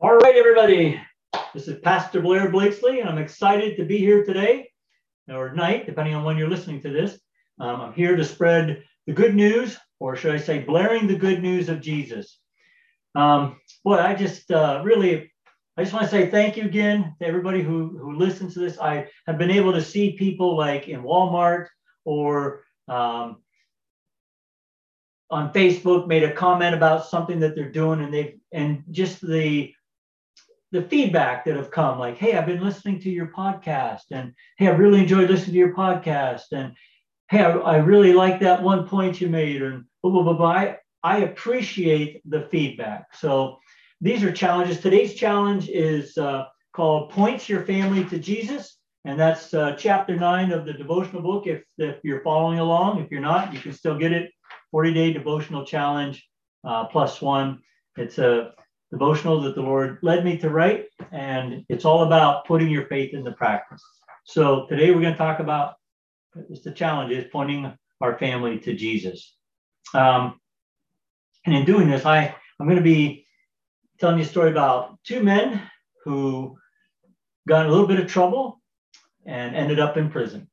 All right, everybody. This is Pastor Blair Blakesley, and I'm excited to be here today or night, depending on when you're listening to this. Um, I'm here to spread the good news, or should I say, blaring the good news of Jesus. Um, boy, I just uh, really, I just want to say thank you again to everybody who who listens to this. I have been able to see people like in Walmart or um, on Facebook made a comment about something that they're doing, and they and just the the feedback that have come like hey i've been listening to your podcast and hey i really enjoyed listening to your podcast and hey i, I really like that one point you made and blah blah blah, blah. I, I appreciate the feedback. So these are challenges. Today's challenge is uh, called points your family to jesus and that's uh, chapter 9 of the devotional book. If, if you're following along if you're not you can still get it. 40 day devotional challenge uh, plus one. It's a devotional that the Lord led me to write, and it's all about putting your faith into practice. So today we're going to talk about it's the challenge is pointing our family to Jesus. Um, and in doing this, I I'm going to be telling you a story about two men who got in a little bit of trouble and ended up in prison.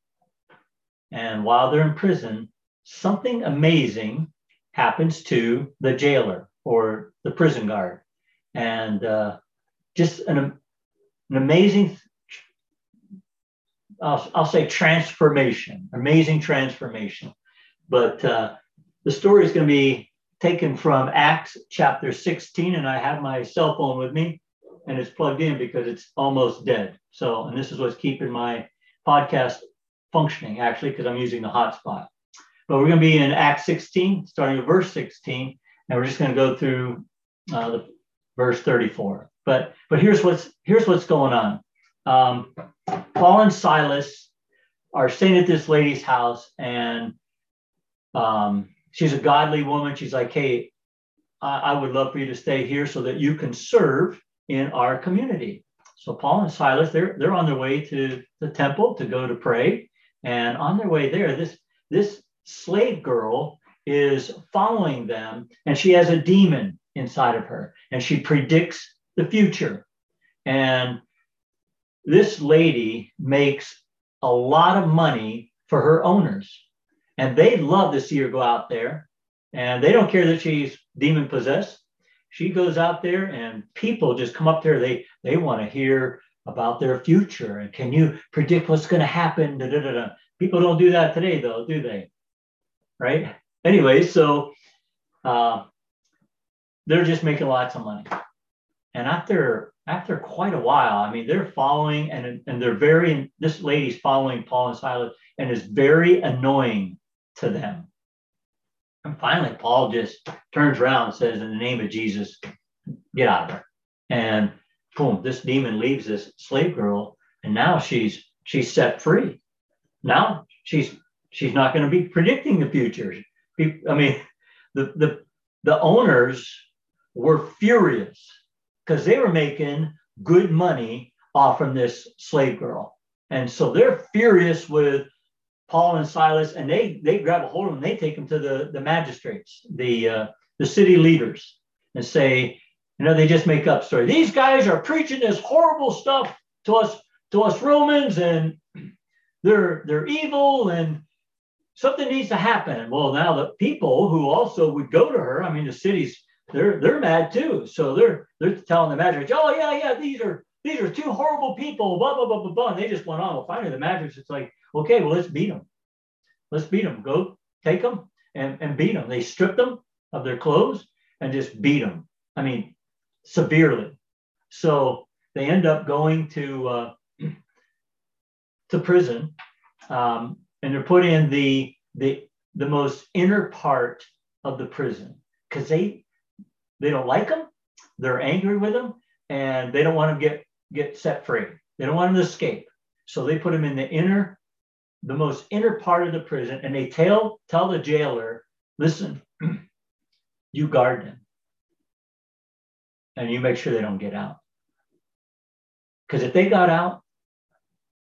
And while they're in prison, something amazing happens to the jailer or the prison guard and uh, just an, an amazing, I'll, I'll say transformation, amazing transformation. But uh, the story is going to be taken from Acts chapter 16, and I have my cell phone with me and it's plugged in because it's almost dead. So, and this is what's keeping my podcast functioning actually, because I'm using the hotspot. But we're going to be in Acts 16, starting at verse 16, and we're just going to go through uh, the verse 34. But but here's what's here's what's going on. Um, Paul and Silas are staying at this lady's house, and um, she's a godly woman. She's like, "Hey, I, I would love for you to stay here so that you can serve in our community." So Paul and Silas, they're they're on their way to the temple to go to pray, and on their way there, this this slave girl is following them, and she has a demon inside of her and she predicts the future. And this lady makes a lot of money for her owners. And they love to see her go out there. And they don't care that she's demon possessed. She goes out there and people just come up there. They they want to hear about their future. And can you predict what's going to happen? Da, da, da. People don't do that today, though, do they? Right? Anyway, so uh, they're just making lots of money. And after after quite a while, I mean, they're following and and they're very this lady's following Paul and Silas and is very annoying to them. And finally, Paul just turns around and says, "In the name of Jesus, get out of there." And boom, this demon leaves this slave girl, and now she's she's set free. Now she's she's not going to be predicting the future. I mean, the the the owners were furious because they were making good money off from this slave girl. And so they're furious with Paul and Silas, and they they grab a hold of them. They take them to the the magistrates, the uh, the city leaders, and say, you know, they just make up story. These guys are preaching this horrible stuff to us to us Romans, and they're they're evil, and something needs to happen. Well, now the people who also would go to her, I mean, the city's they're they're mad too. So they're they're telling the magistrates, oh yeah, yeah, these are these are two horrible people, blah blah blah blah blah. And they just went on. Well, finally the magistrates, it's like, okay, well let's beat them. Let's beat them. Go take them and, and beat them. They stripped them of their clothes and just beat them. I mean, severely. So they end up going to uh, to prison, um, and they're put in the the the most inner part of the prison because they they don't like them, they're angry with them, and they don't want to get get set free. They don't want them to escape. So they put them in the inner, the most inner part of the prison, and they tell tell the jailer, listen, you guard them. And you make sure they don't get out. Because if they got out,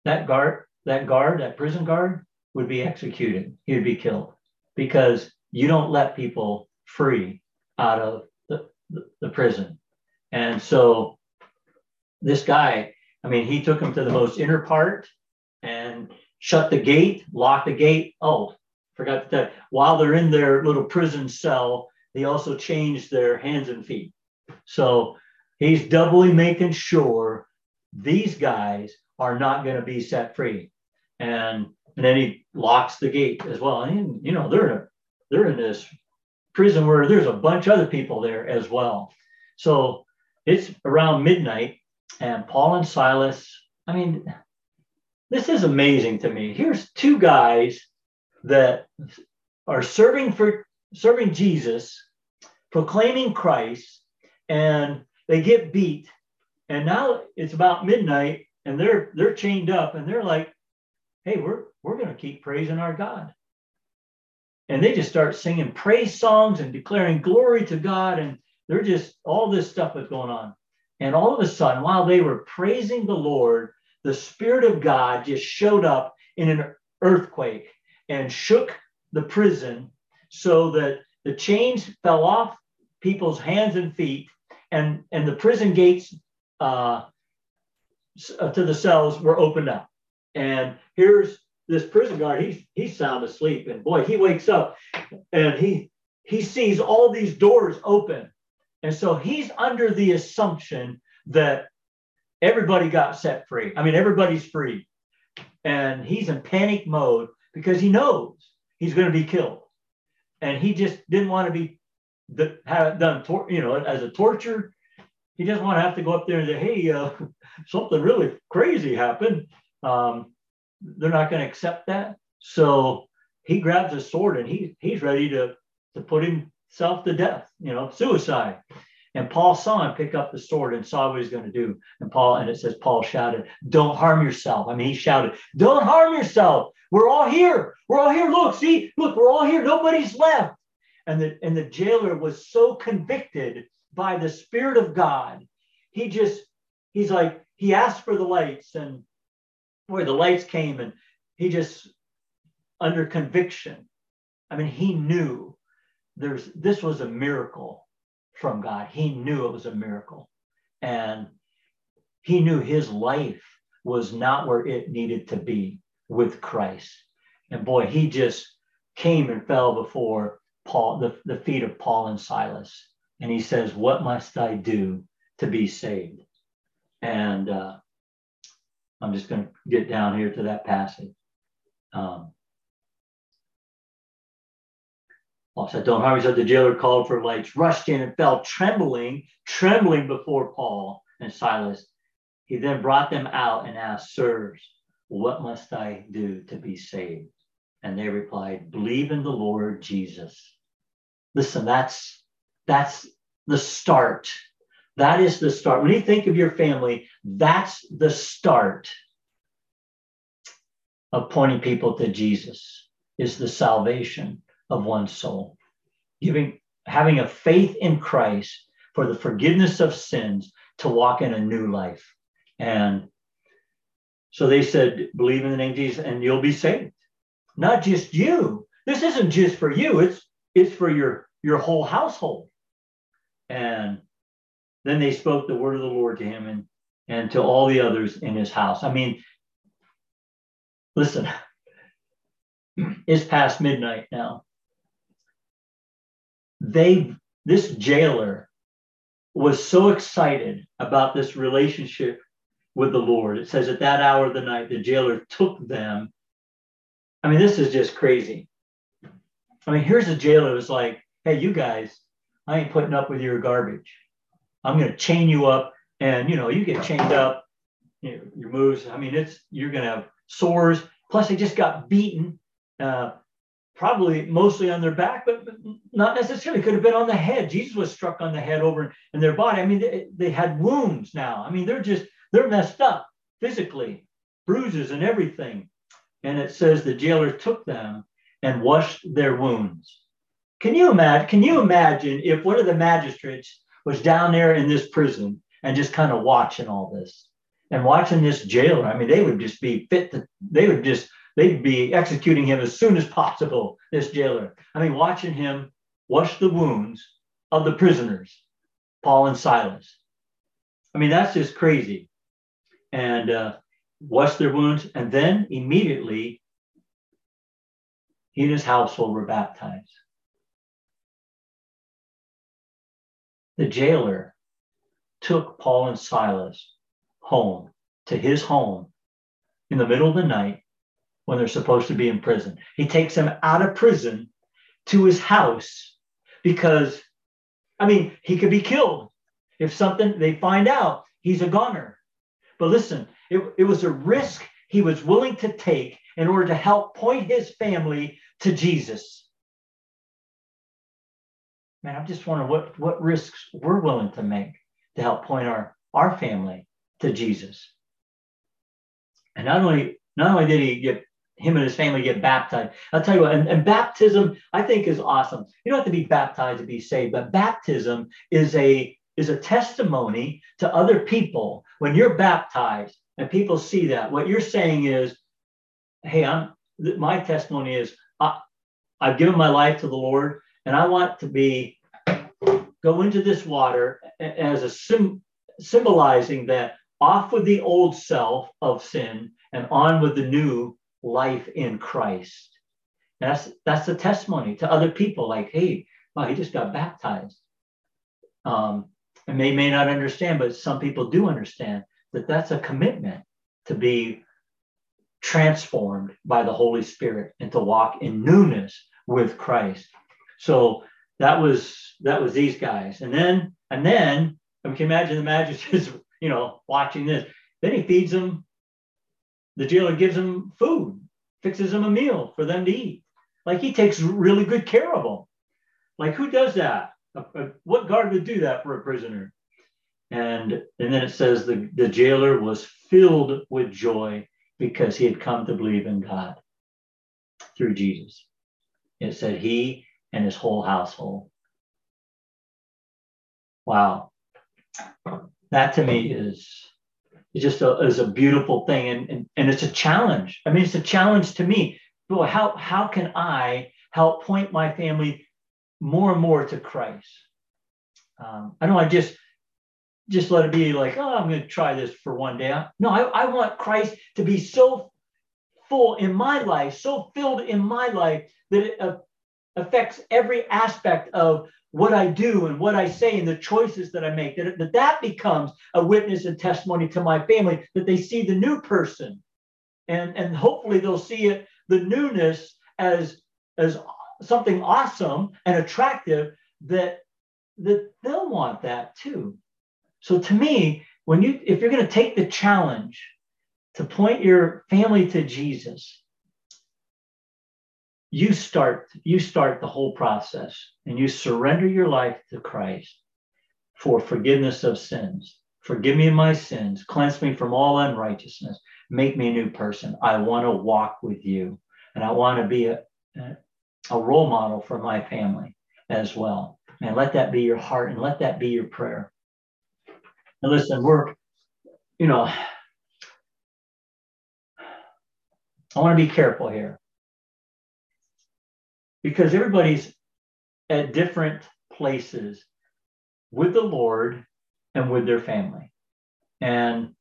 that guard, that guard, that prison guard would be executed. He would be killed because you don't let people free out of the, prison. And so this guy, I mean, he took him to the most inner part and shut the gate, locked the gate. Oh, forgot that while they're in their little prison cell, they also changed their hands and feet. So he's doubly making sure these guys are not going to be set free. And and then he locks the gate as well. And you know, they're in a, they're in this prison where there's a bunch of other people there as well. So it's around midnight, and Paul and Silas, I mean, this is amazing to me. Here's two guys that are serving for serving Jesus, proclaiming Christ, and they get beat. And now it's about midnight, and they're they're chained up, and they're like, "Hey, we're we're going to keep praising our God." And they just start singing praise songs and declaring glory to God, and they're just all this stuff was going on. And all of a sudden, while they were praising the Lord, the Spirit of God just showed up in an earthquake and shook the prison so that the chains fell off people's hands and feet, and, and the prison gates uh, uh, to the cells were opened up. And here's this prison guard, he's, he's sound asleep. And boy, he wakes up and he, he sees all these doors open. And so he's under the assumption that everybody got set free. I mean, everybody's free. And he's in panic mode because he knows he's going to be killed. And he just didn't want to be have it done, tor- you know, as a torture. He doesn't want to have to go up there and say, hey, uh, something really crazy happened. Um, they're not going to accept that. So he grabs a sword and he, he's ready to, to put himself to death, you know, suicide. And Paul saw him pick up the sword and saw what he's going to do. And Paul, and it says, Paul shouted, Don't harm yourself. I mean, he shouted, Don't harm yourself. We're all here. We're all here. Look, see, look, we're all here. Nobody's left. And the, and the jailer was so convicted by the Spirit of God. He just, he's like, he asked for the lights, and boy, the lights came, and he just, under conviction, I mean, he knew there's this was a miracle from God. He knew it was a miracle. And he knew his life was not where it needed to be with Christ. And boy, he just came and fell before Paul, the, the feet of Paul and Silas. And he says, What must I do to be saved? And uh, I'm just going to get down here to that passage. Um, Paul said, Don't harm yourself. The jailer called for lights, rushed in and fell trembling, trembling before Paul and Silas. He then brought them out and asked, Sirs, what must I do to be saved? And they replied, Believe in the Lord Jesus. Listen, that's that's the start. That is the start. When you think of your family, that's the start of pointing people to Jesus, is the salvation of one's soul. Giving, having a faith in Christ for the forgiveness of sins to walk in a new life. And so they said, believe in the name of Jesus and you'll be saved. Not just you. This isn't just for you, it's it's for your your whole household. And then they spoke the word of the Lord to him and and to all the others in his house. I mean, listen, it's past midnight now they this jailer was so excited about this relationship with the Lord. It says at that hour of the night, the jailer took them. I mean, this is just crazy. I mean, here's a jailer who's like, hey, you guys, I ain't putting up with your garbage. I'm going to chain you up. And, you know, you get chained up, you know, your moves. I mean, it's, you're going to have sores. Plus, they just got beaten. Uh, probably mostly on their back, but not necessarily. Could have been on the head. Jesus was struck on the head over in their body. I mean, they, they had wounds now. I mean, they're just, they're messed up physically, bruises and everything. And it says the jailer took them and washed their wounds. Can you imagine? Can you imagine if one of the magistrates was down there in this prison and just kind of watching all this and watching this jailer? I mean, they would just be fit to, they would just they'd be executing him as soon as possible, this jailer. I mean, watching him wash the wounds of the prisoners, Paul and Silas. I mean, that's just crazy. And uh, washed their wounds. And then immediately, he and his household were baptized. The jailer took Paul and Silas home to his home in the middle of the night when they're supposed to be in prison. He takes them out of prison to his house because, I mean, he could be killed if something they find out he's a goner. But listen, it, it was a risk he was willing to take in order to help point his family to Jesus. Man, I'm just wondering what, what risks we're willing to make to help point our, our family to Jesus. And not only not only did he get him and his family get baptized. I'll tell you what, and, and, baptism I think is awesome. You don't have to be baptized to be saved, but baptism is a is a testimony to other people. When you're baptized and people see that, what you're saying is, hey, I'm my testimony is I, I've given my life to the Lord, and I want to be go into this water as a sim, symbolizing that off with the old self of sin and on with the new life in Christ. That's that's the testimony to other people, like, hey, wow, he just got baptized. Um, and they may not understand, but some people do understand that that's a commitment to be transformed by the Holy Spirit and to walk in newness with Christ. So that was that was these guys, and then and then we can imagine the magistrates, you know, watching this. Then he feeds them. The jailer gives them food, fixes them a meal for them to eat. Like he takes really good care of them. Like who does that? What guard would do that for a prisoner? And, and then it says the, the jailer was filled with joy because he had come to believe in God through Jesus. It said he and his whole household. Wow. That to me is, is just a, is a beautiful thing. And, and, and it's a challenge. I mean, it's a challenge to me. Boy, how, how can I help point my family more and more to Christ? Um, I know I just just let it be like, oh, I'm going to try this for one day. No, I, I want Christ to be so full in my life, so filled in my life that it uh, affects every aspect of what I do and what I say and the choices that I make. That, that that becomes a witness and testimony to my family that they see the new person, and and hopefully they'll see it the newness as as something awesome and attractive that that they'll want that too. So to me, when you if you're going to take the challenge to point your family to Jesus, you start you start the whole process and you surrender your life to Christ for forgiveness of sins. Forgive me my sins, cleanse me from all unrighteousness, make me a new person. I want to walk with you and I want to be a, a role model for my family as well. And let that be your heart and let that be your prayer. And listen, we're, you know, I want to be careful here because everybody's at different places with the Lord and with their family. And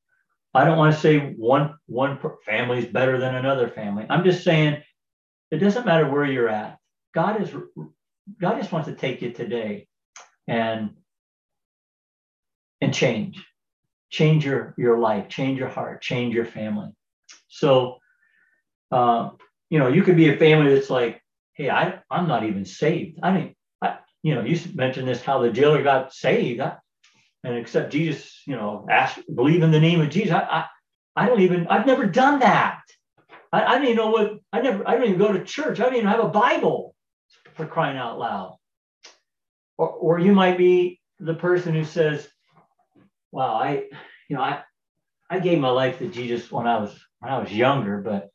I don't want to say one one family is better than another family. I'm just saying it doesn't matter where you're at. God is God just wants to take you today and and change. Change your, your life, change your heart, change your family. So, uh, you know, you could be a family that's like, hey, I, I'm not even saved. I mean, I, you know, you mentioned this how the jailer got saved I, and except Jesus, you know, ask, believe in the name of Jesus. I, I, I don't even, I've never done that. I, I don't even know what, I never, I don't even go to church. I don't even have a Bible for crying out loud. Or, or you might be the person who says, wow, I, you know, I, I gave my life to Jesus when I was when I was younger, but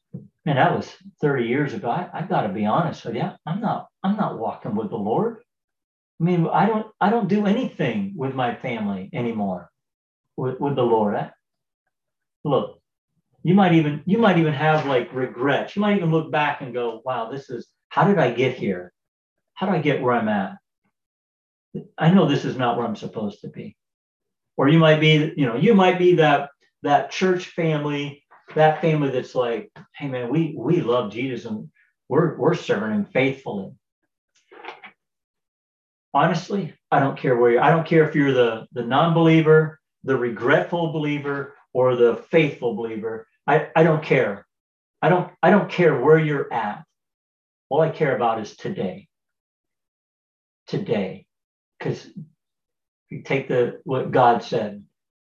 man, that was 30 years ago. I, I got to be honest with you. I'm not I'm not walking with the Lord. I mean, I don't I don't do anything with my family anymore with, with the Lord. I, look, you might even you might even have like regrets. You might even look back and go, wow, this is how did I get here? How do I get where I'm at? I know this is not where I'm supposed to be. or you might be, you know, you might be that that church family, that family that's like, hey man, we we love Jesus and we're we're serving him faithfully. Honestly, I don't care where you I don't care if you're the the non-believer, the regretful believer, or the faithful believer. I, I don't care. I don't I don't care where you're at. All I care about is today. Today. Because if you take the what God said,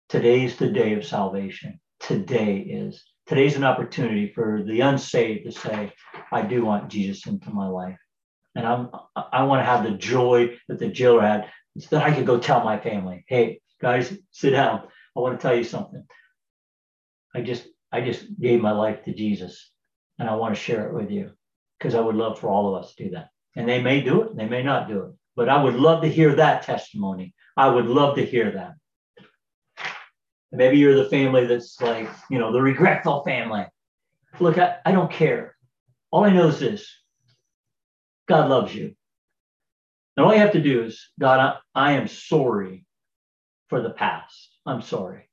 today's the day of salvation. Today is. Today's an opportunity for the unsaved to say, I do want Jesus into my life. And I'm I want to have the joy that the jailer had so that I could go tell my family, hey, guys, sit down. I want to tell you something. I just I just gave my life to Jesus and I want to share it with you because I would love for all of us to do that. And they may do it, they may not do it, but I would love to hear that testimony. I would love to hear that. Maybe you're the family that's like, you know, the regretful family. Look, I, I don't care. All I know is this God loves you. And all you have to do is, God, I, I am sorry for the past. I'm sorry.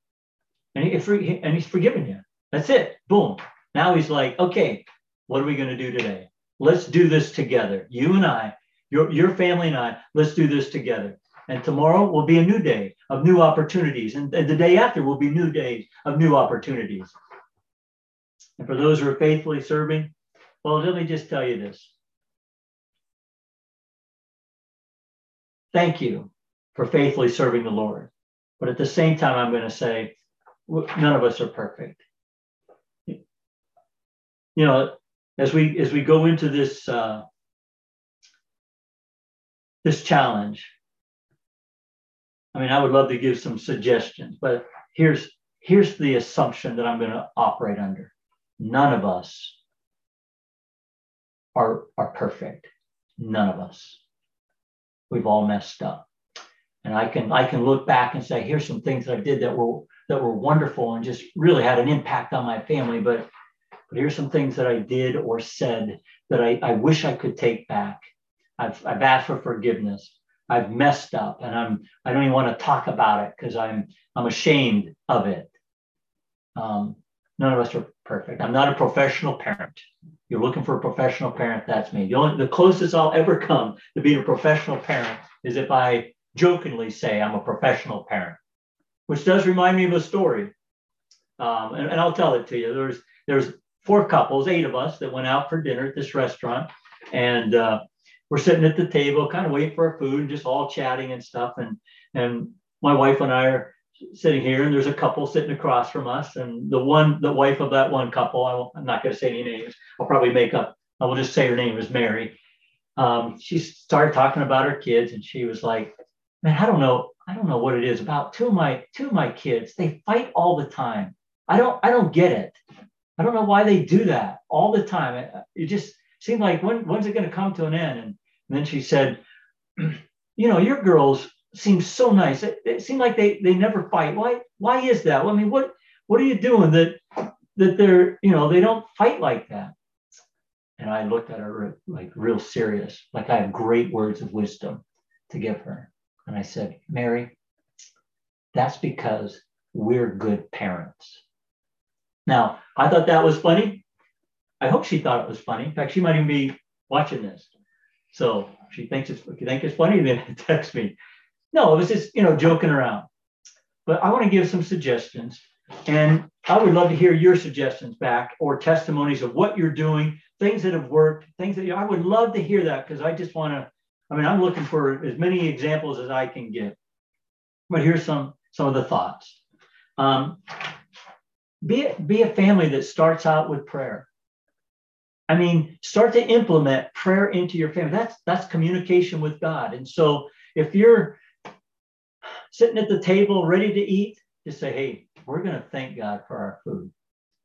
And, he, and he's forgiven you. That's it. Boom. Now he's like, okay, what are we going to do today? Let's do this together. You and I, your, your family and I, let's do this together. And tomorrow will be a new day of new opportunities. And, and the day after will be new days of new opportunities. And for those who are faithfully serving, well, let me just tell you this. Thank you for faithfully serving the Lord. But at the same time, I'm going to say, none of us are perfect. You know, as we as we go into this uh, this challenge, I mean, I would love to give some suggestions, but here's here's the assumption that I'm going to operate under. None of us are are perfect. None of us. We've all messed up. And I can I can look back and say, here's some things that I did that were that were wonderful and just really had an impact on my family. But but here's some things that I did or said that I, I wish I could take back. I've, I've asked for forgiveness. I've messed up and I'm I don't even want to talk about it because I'm I'm ashamed of it. Um, none of us are perfect. I'm not a professional parent. You're looking for a professional parent, that's me. The only the closest I'll ever come to being a professional parent is if I jokingly say I'm a professional parent, which does remind me of a story. Um, and, and I'll tell it to you. There's there's four couples, eight of us, that went out for dinner at this restaurant, and uh, we're sitting at the table, kind of waiting for our food, and just all chatting and stuff. And and my wife and I are sitting here, and there's a couple sitting across from us, and the one, the wife of that one couple, I am not going to say any names. I'll probably make up. I will just say her name is Mary. Um, she started talking about her kids, and she was like, "Man, I don't know. I don't know what it is about two of my two of my kids. They fight all the time. I don't I don't get it. I don't know why they do that all the time. It, it just seemed like when, when's it going to come to an end? And, and, then she said, you know, your girls seem so nice. It, it like they they never fight. Why why is that? I mean, what what are you doing that that they're you know they don't fight like that? And I looked at her like real serious, like I have great words of wisdom to give her. And I said, Mary, that's because we're good parents. Now, I thought that was funny. I hope she thought it was funny. In fact, she might even be watching this. So she thinks it's you think it's funny, then text me. No, it was just you know joking around. But I want to give some suggestions, and I would love to hear your suggestions back or testimonies of what you're doing, things that have worked, things that you, I would love to hear that because I just want to. I mean, I'm looking for as many examples as I can get. But here's some some of the thoughts. Um, be, be a family that starts out with prayer. I mean, start to implement prayer into your family. That's that's communication with God. And so if you're sitting at the table ready to eat, just say, hey, we're going to thank God for our food.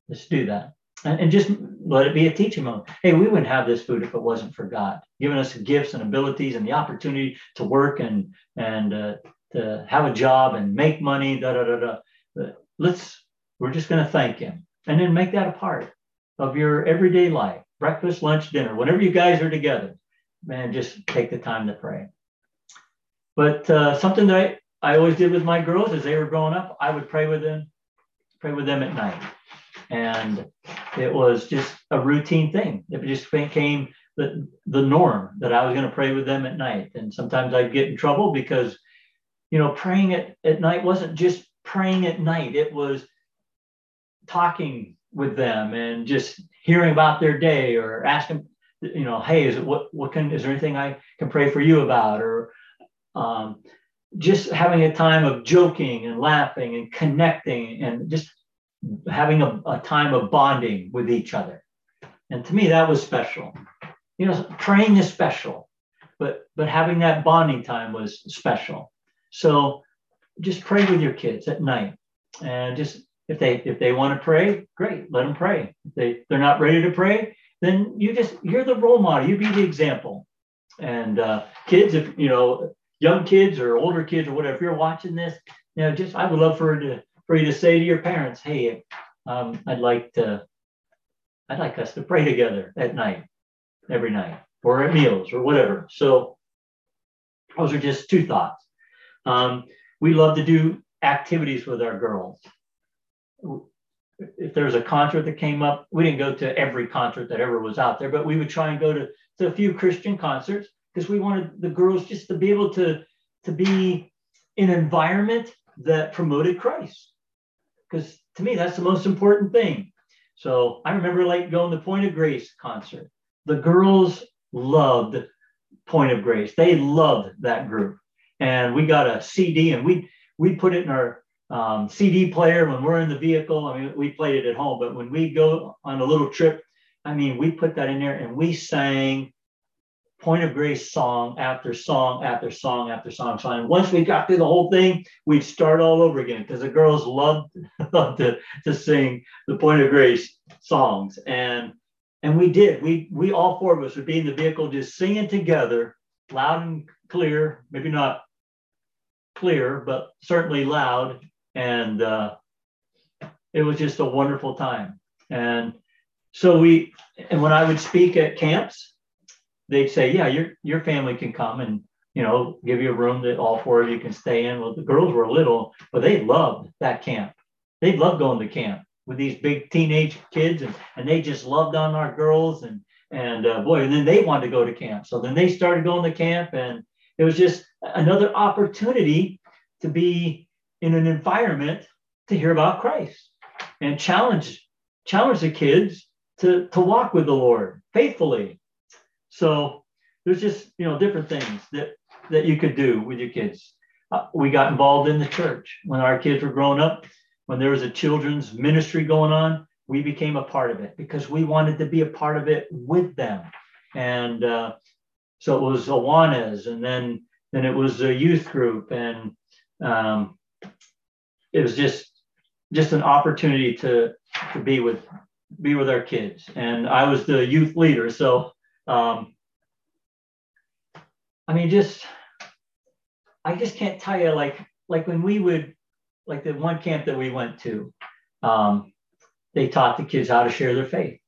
Let's do that. And, and, just let it be a teaching moment. Hey, we wouldn't have this food if it wasn't for God giving us gifts and abilities and the opportunity to work and and uh, to have a job and make money. Da da da da. Let's we're just going to thank him. And then make that a part of your everyday life breakfast, lunch, dinner, whenever you guys are together. Man, just take the time to pray. But uh, something that I, I always did with my girls as they were growing up, I would pray with them, pray with them at night. And it was just a routine thing. It just became the, the norm that I was going to pray with them at night. And sometimes I'd get in trouble because, you know, praying at, at night wasn't just praying at night, it was talking with them and just hearing about their day or asking, you know, hey, is it what, what can, is there anything I can pray for you about? Or um, just having a time of joking and laughing and connecting and just having a, a time of bonding with each other. And to me, that was special. You know, praying is special, but but having that bonding time was special. So just pray with your kids at night, and just if they if they want to pray, great, let them pray. If they they're not ready to pray, then you just you're the role model. You be the example. And uh, kids, if you know young kids or older kids or whatever, if you're watching this, you know, just I would love for to for you to say to your parents, hey, um, I'd like to, I'd like us to pray together at night, every night, or at meals or whatever. So those are just two thoughts. Um, we love to do activities with our girls. If there was a concert that came up, we didn't go to every concert that ever was out there, but we would try and go to, to a few Christian concerts because we wanted the girls just to be able to, to be in an environment that promoted Christ because to me that's the most important thing. So I remember like going to Point of Grace concert. The girls loved Point of Grace. They loved that group, and we got a CD and we we put it in our um, CD player when we're in the vehicle. I mean, we played it at home, but when we go on a little trip, I mean, we put that in there and we sang point of grace song after song after song after song. So and once we got through the whole thing, we'd start all over again because the girls loved, loved to, to sing the point of grace songs. And and we did. We we all four of us would be in the vehicle just singing together, loud and clear, maybe not clear, but certainly loud. And uh, it was just a wonderful time. And so we, and when I would speak at camps, they'd say, yeah, your your family can come and you know give you a room that all four of you can stay in. Well, the girls were little, but they loved that camp. They loved going to camp with these big teenage kids, and and they just loved on our girls and and uh, boy, and then they wanted to go to camp. So then they started going to camp, and it was just another opportunity to be in an environment to hear about Christ and challenge challenge the kids to to walk with the Lord faithfully so there's just you know different things that that you could do with your kids. Uh, we got involved in the church when our kids were growing up. When there was a children's ministry going on, we became a part of it because we wanted to be a part of it with them. And uh, so it was Awanas, and then then it was a youth group, and um, it was just just an opportunity to to be with be with our kids. And I was the youth leader, so um, I mean, just I just can't tell you like like when we would like the one camp that we went to, um, they taught the kids how to share their faith,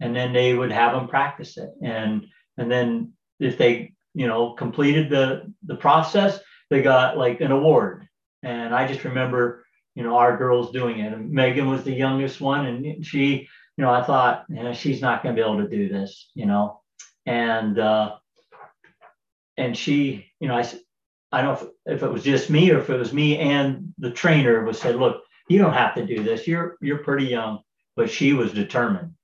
and then they would have them practice it, and and then if they you know completed the the process, they got like an award, and I just remember you know our girls doing it. And Megan was the youngest one, and she you know, I thought, you know, she's not going to be able to do this, you know, and uh, and she, you know, I I don't know if, if it was just me or if it was me and the trainer was said, look, you don't have to do this. You're you're pretty young, but she was determined,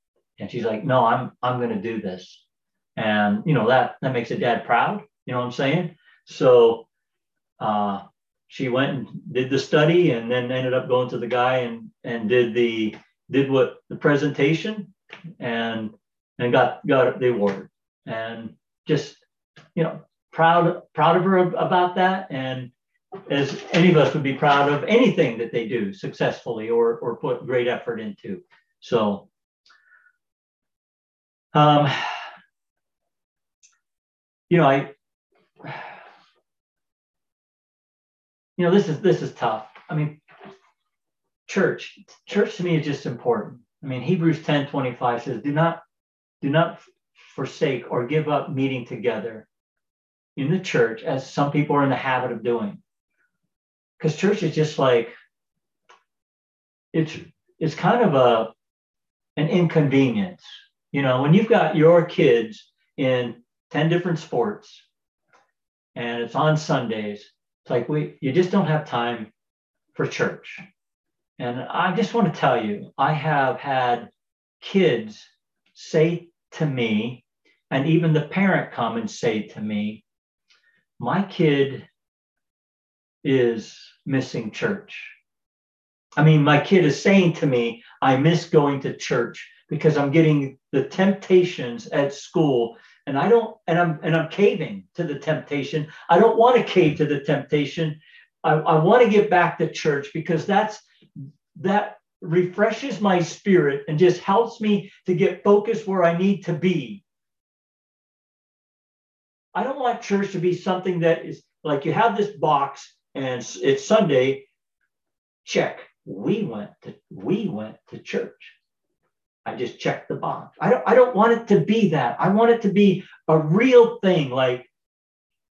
and she's like, no, I'm I'm going to do this, and you know that that makes a dad proud. You know what I'm saying? So. Uh, she went and did the study and then ended up going to the guy and and did the did what the presentation and and got got the award. And just you know proud proud of her about that. And as any of us would be proud of anything that they do successfully or or put great effort into. So um you know i you know this is this is tough i mean church, church to me is just important. I mean, Hebrews 10 25 says, Do not, do not forsake or give up meeting together in the church as some people are in the habit of doing. because church is just like it's it's kind of a an inconvenience. You know, when you've got your kids in 10 different sports and it's on Sundays, like we you just don't have time for church. And I just want to tell you, I have had kids say to me, and even the parent come and say to me, my kid is missing church. I mean, my kid is saying to me, I miss going to church because I'm getting the temptations at school and I don't and I'm and I'm caving to the temptation. I don't want to cave to the temptation. I, I want to get back to church because that's that refreshes my spirit and just helps me to get focused where I need to be. I don't want church to be something that is like you have this box and it's Sunday, check. We went to we went to church. I just checked the box. I don't I don't want it to be that. I want it to be a real thing like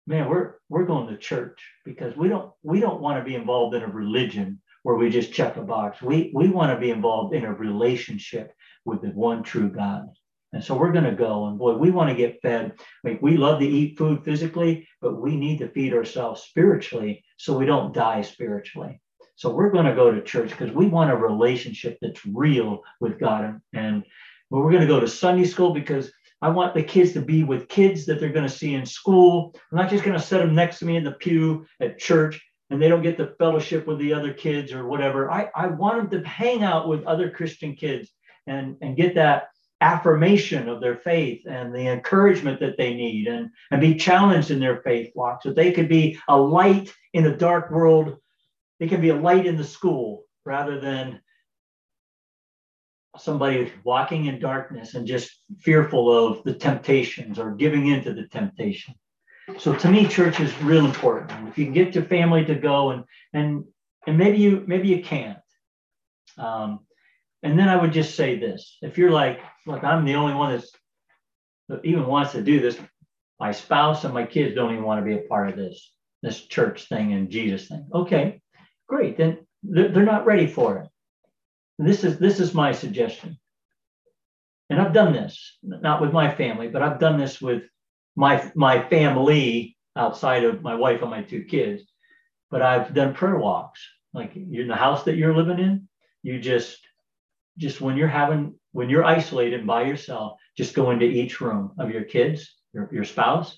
man, we're we're going to church because we don't we don't want to be involved in a religion where we just check a box. We we want to be involved in a relationship with the one true God. And so we're going to go and boy, we want to get fed. Like we love to eat food physically, but we need to feed ourselves spiritually so we don't die spiritually. So we're going to go to church because we want a relationship that's real with God. And but we're going to go to Sunday school because I want the kids to be with kids that they're going to see in school. I'm not just going to set them next to me in the pew at church and they don't get the fellowship with the other kids or whatever. I, I want them to hang out with other Christian kids and, and get that affirmation of their faith and the encouragement that they need and, and be challenged in their faith walk so they could be a light in a dark world. They can be a light in the school rather than somebody walking in darkness and just fearful of the temptations or giving into the temptation. So to me, church is real important. If you can get your family to go and and and maybe you maybe you can't. Um, and then I would just say this: if you're like, look, I'm the only one that's that even wants to do this. My spouse and my kids don't even want to be a part of this this church thing and Jesus thing. Okay, great. Then they're not ready for it. This is this is my suggestion. And I've done this, not with my family, but I've done this with my my family outside of my wife and my two kids. But I've done prayer walks. Like in the house that you're living in, you just just when you're having when you're isolated by yourself, just go into each room of your kids, your, your spouse,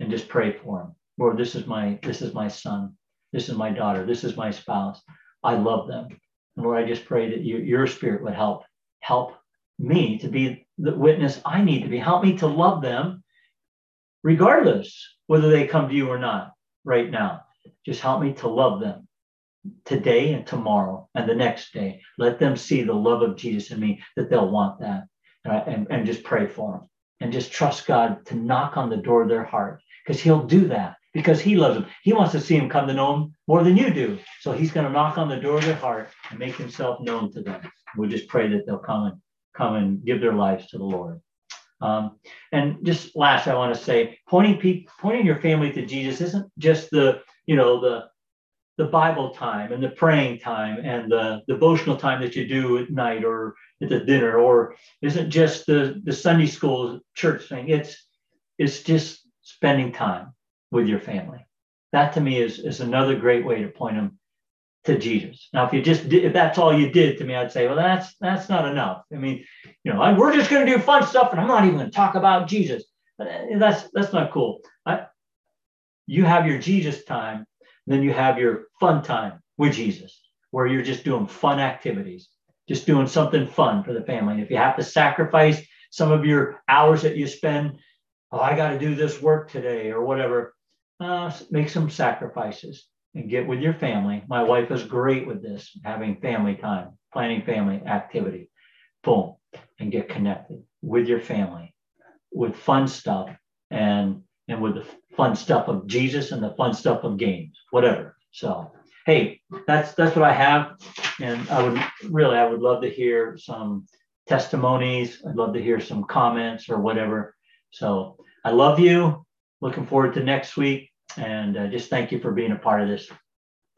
and just pray for them. Lord, this is my this is my son, this is my daughter, this is my spouse. I love them. And Lord, I just pray that you, your spirit would help help me to be the witness I need to be. Help me to love them regardless whether they come to you or not right now. Just help me to love them today and tomorrow and the next day. Let them see the love of Jesus in me, that they'll want that. And, and just pray for them and just trust God to knock on the door of their heart because He'll do that because He loves them. He wants to see them come to know Him more than you do. So He's going to knock on the door of their heart and make Himself known to them. We just pray that they'll come and come and give their lives to the Lord. Um, and just last, I want to say, pointing people, pointing your family to Jesus isn't just the, you know, the the Bible time and the praying time and the devotional time that you do at night or at the dinner, or isn't just the the Sunday school church thing. It's it's just spending time with your family. That to me is is another great way to point them to Jesus. Now, if you just did, if that's all you did to me, I'd say, well, that's that's not enough. I mean, you know, we're just going to do fun stuff, and I'm not even going to talk about Jesus. Uh, that's that's not cool. I, you have your Jesus time, then you have your fun time with Jesus, where you're just doing fun activities, just doing something fun for the family. If you have to sacrifice some of your hours that you spend, oh, I got to do this work today or whatever, uh, make some sacrifices and get with your family. My wife is great with this, having family time, planning family activity. Boom, and get connected with your family with fun stuff and and with the fun stuff of Jesus and the fun stuff of games, whatever. So, hey, that's that's what I have, and I would really I would love to hear some testimonies. I'd love to hear some comments or whatever. So, I love you. Looking forward to next week. And uh, just thank you for being a part of this.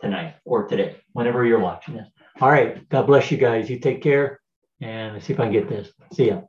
tonight or today, whenever you're watching this. All right. God bless you guys. You take care and let's see if I can get this. See ya.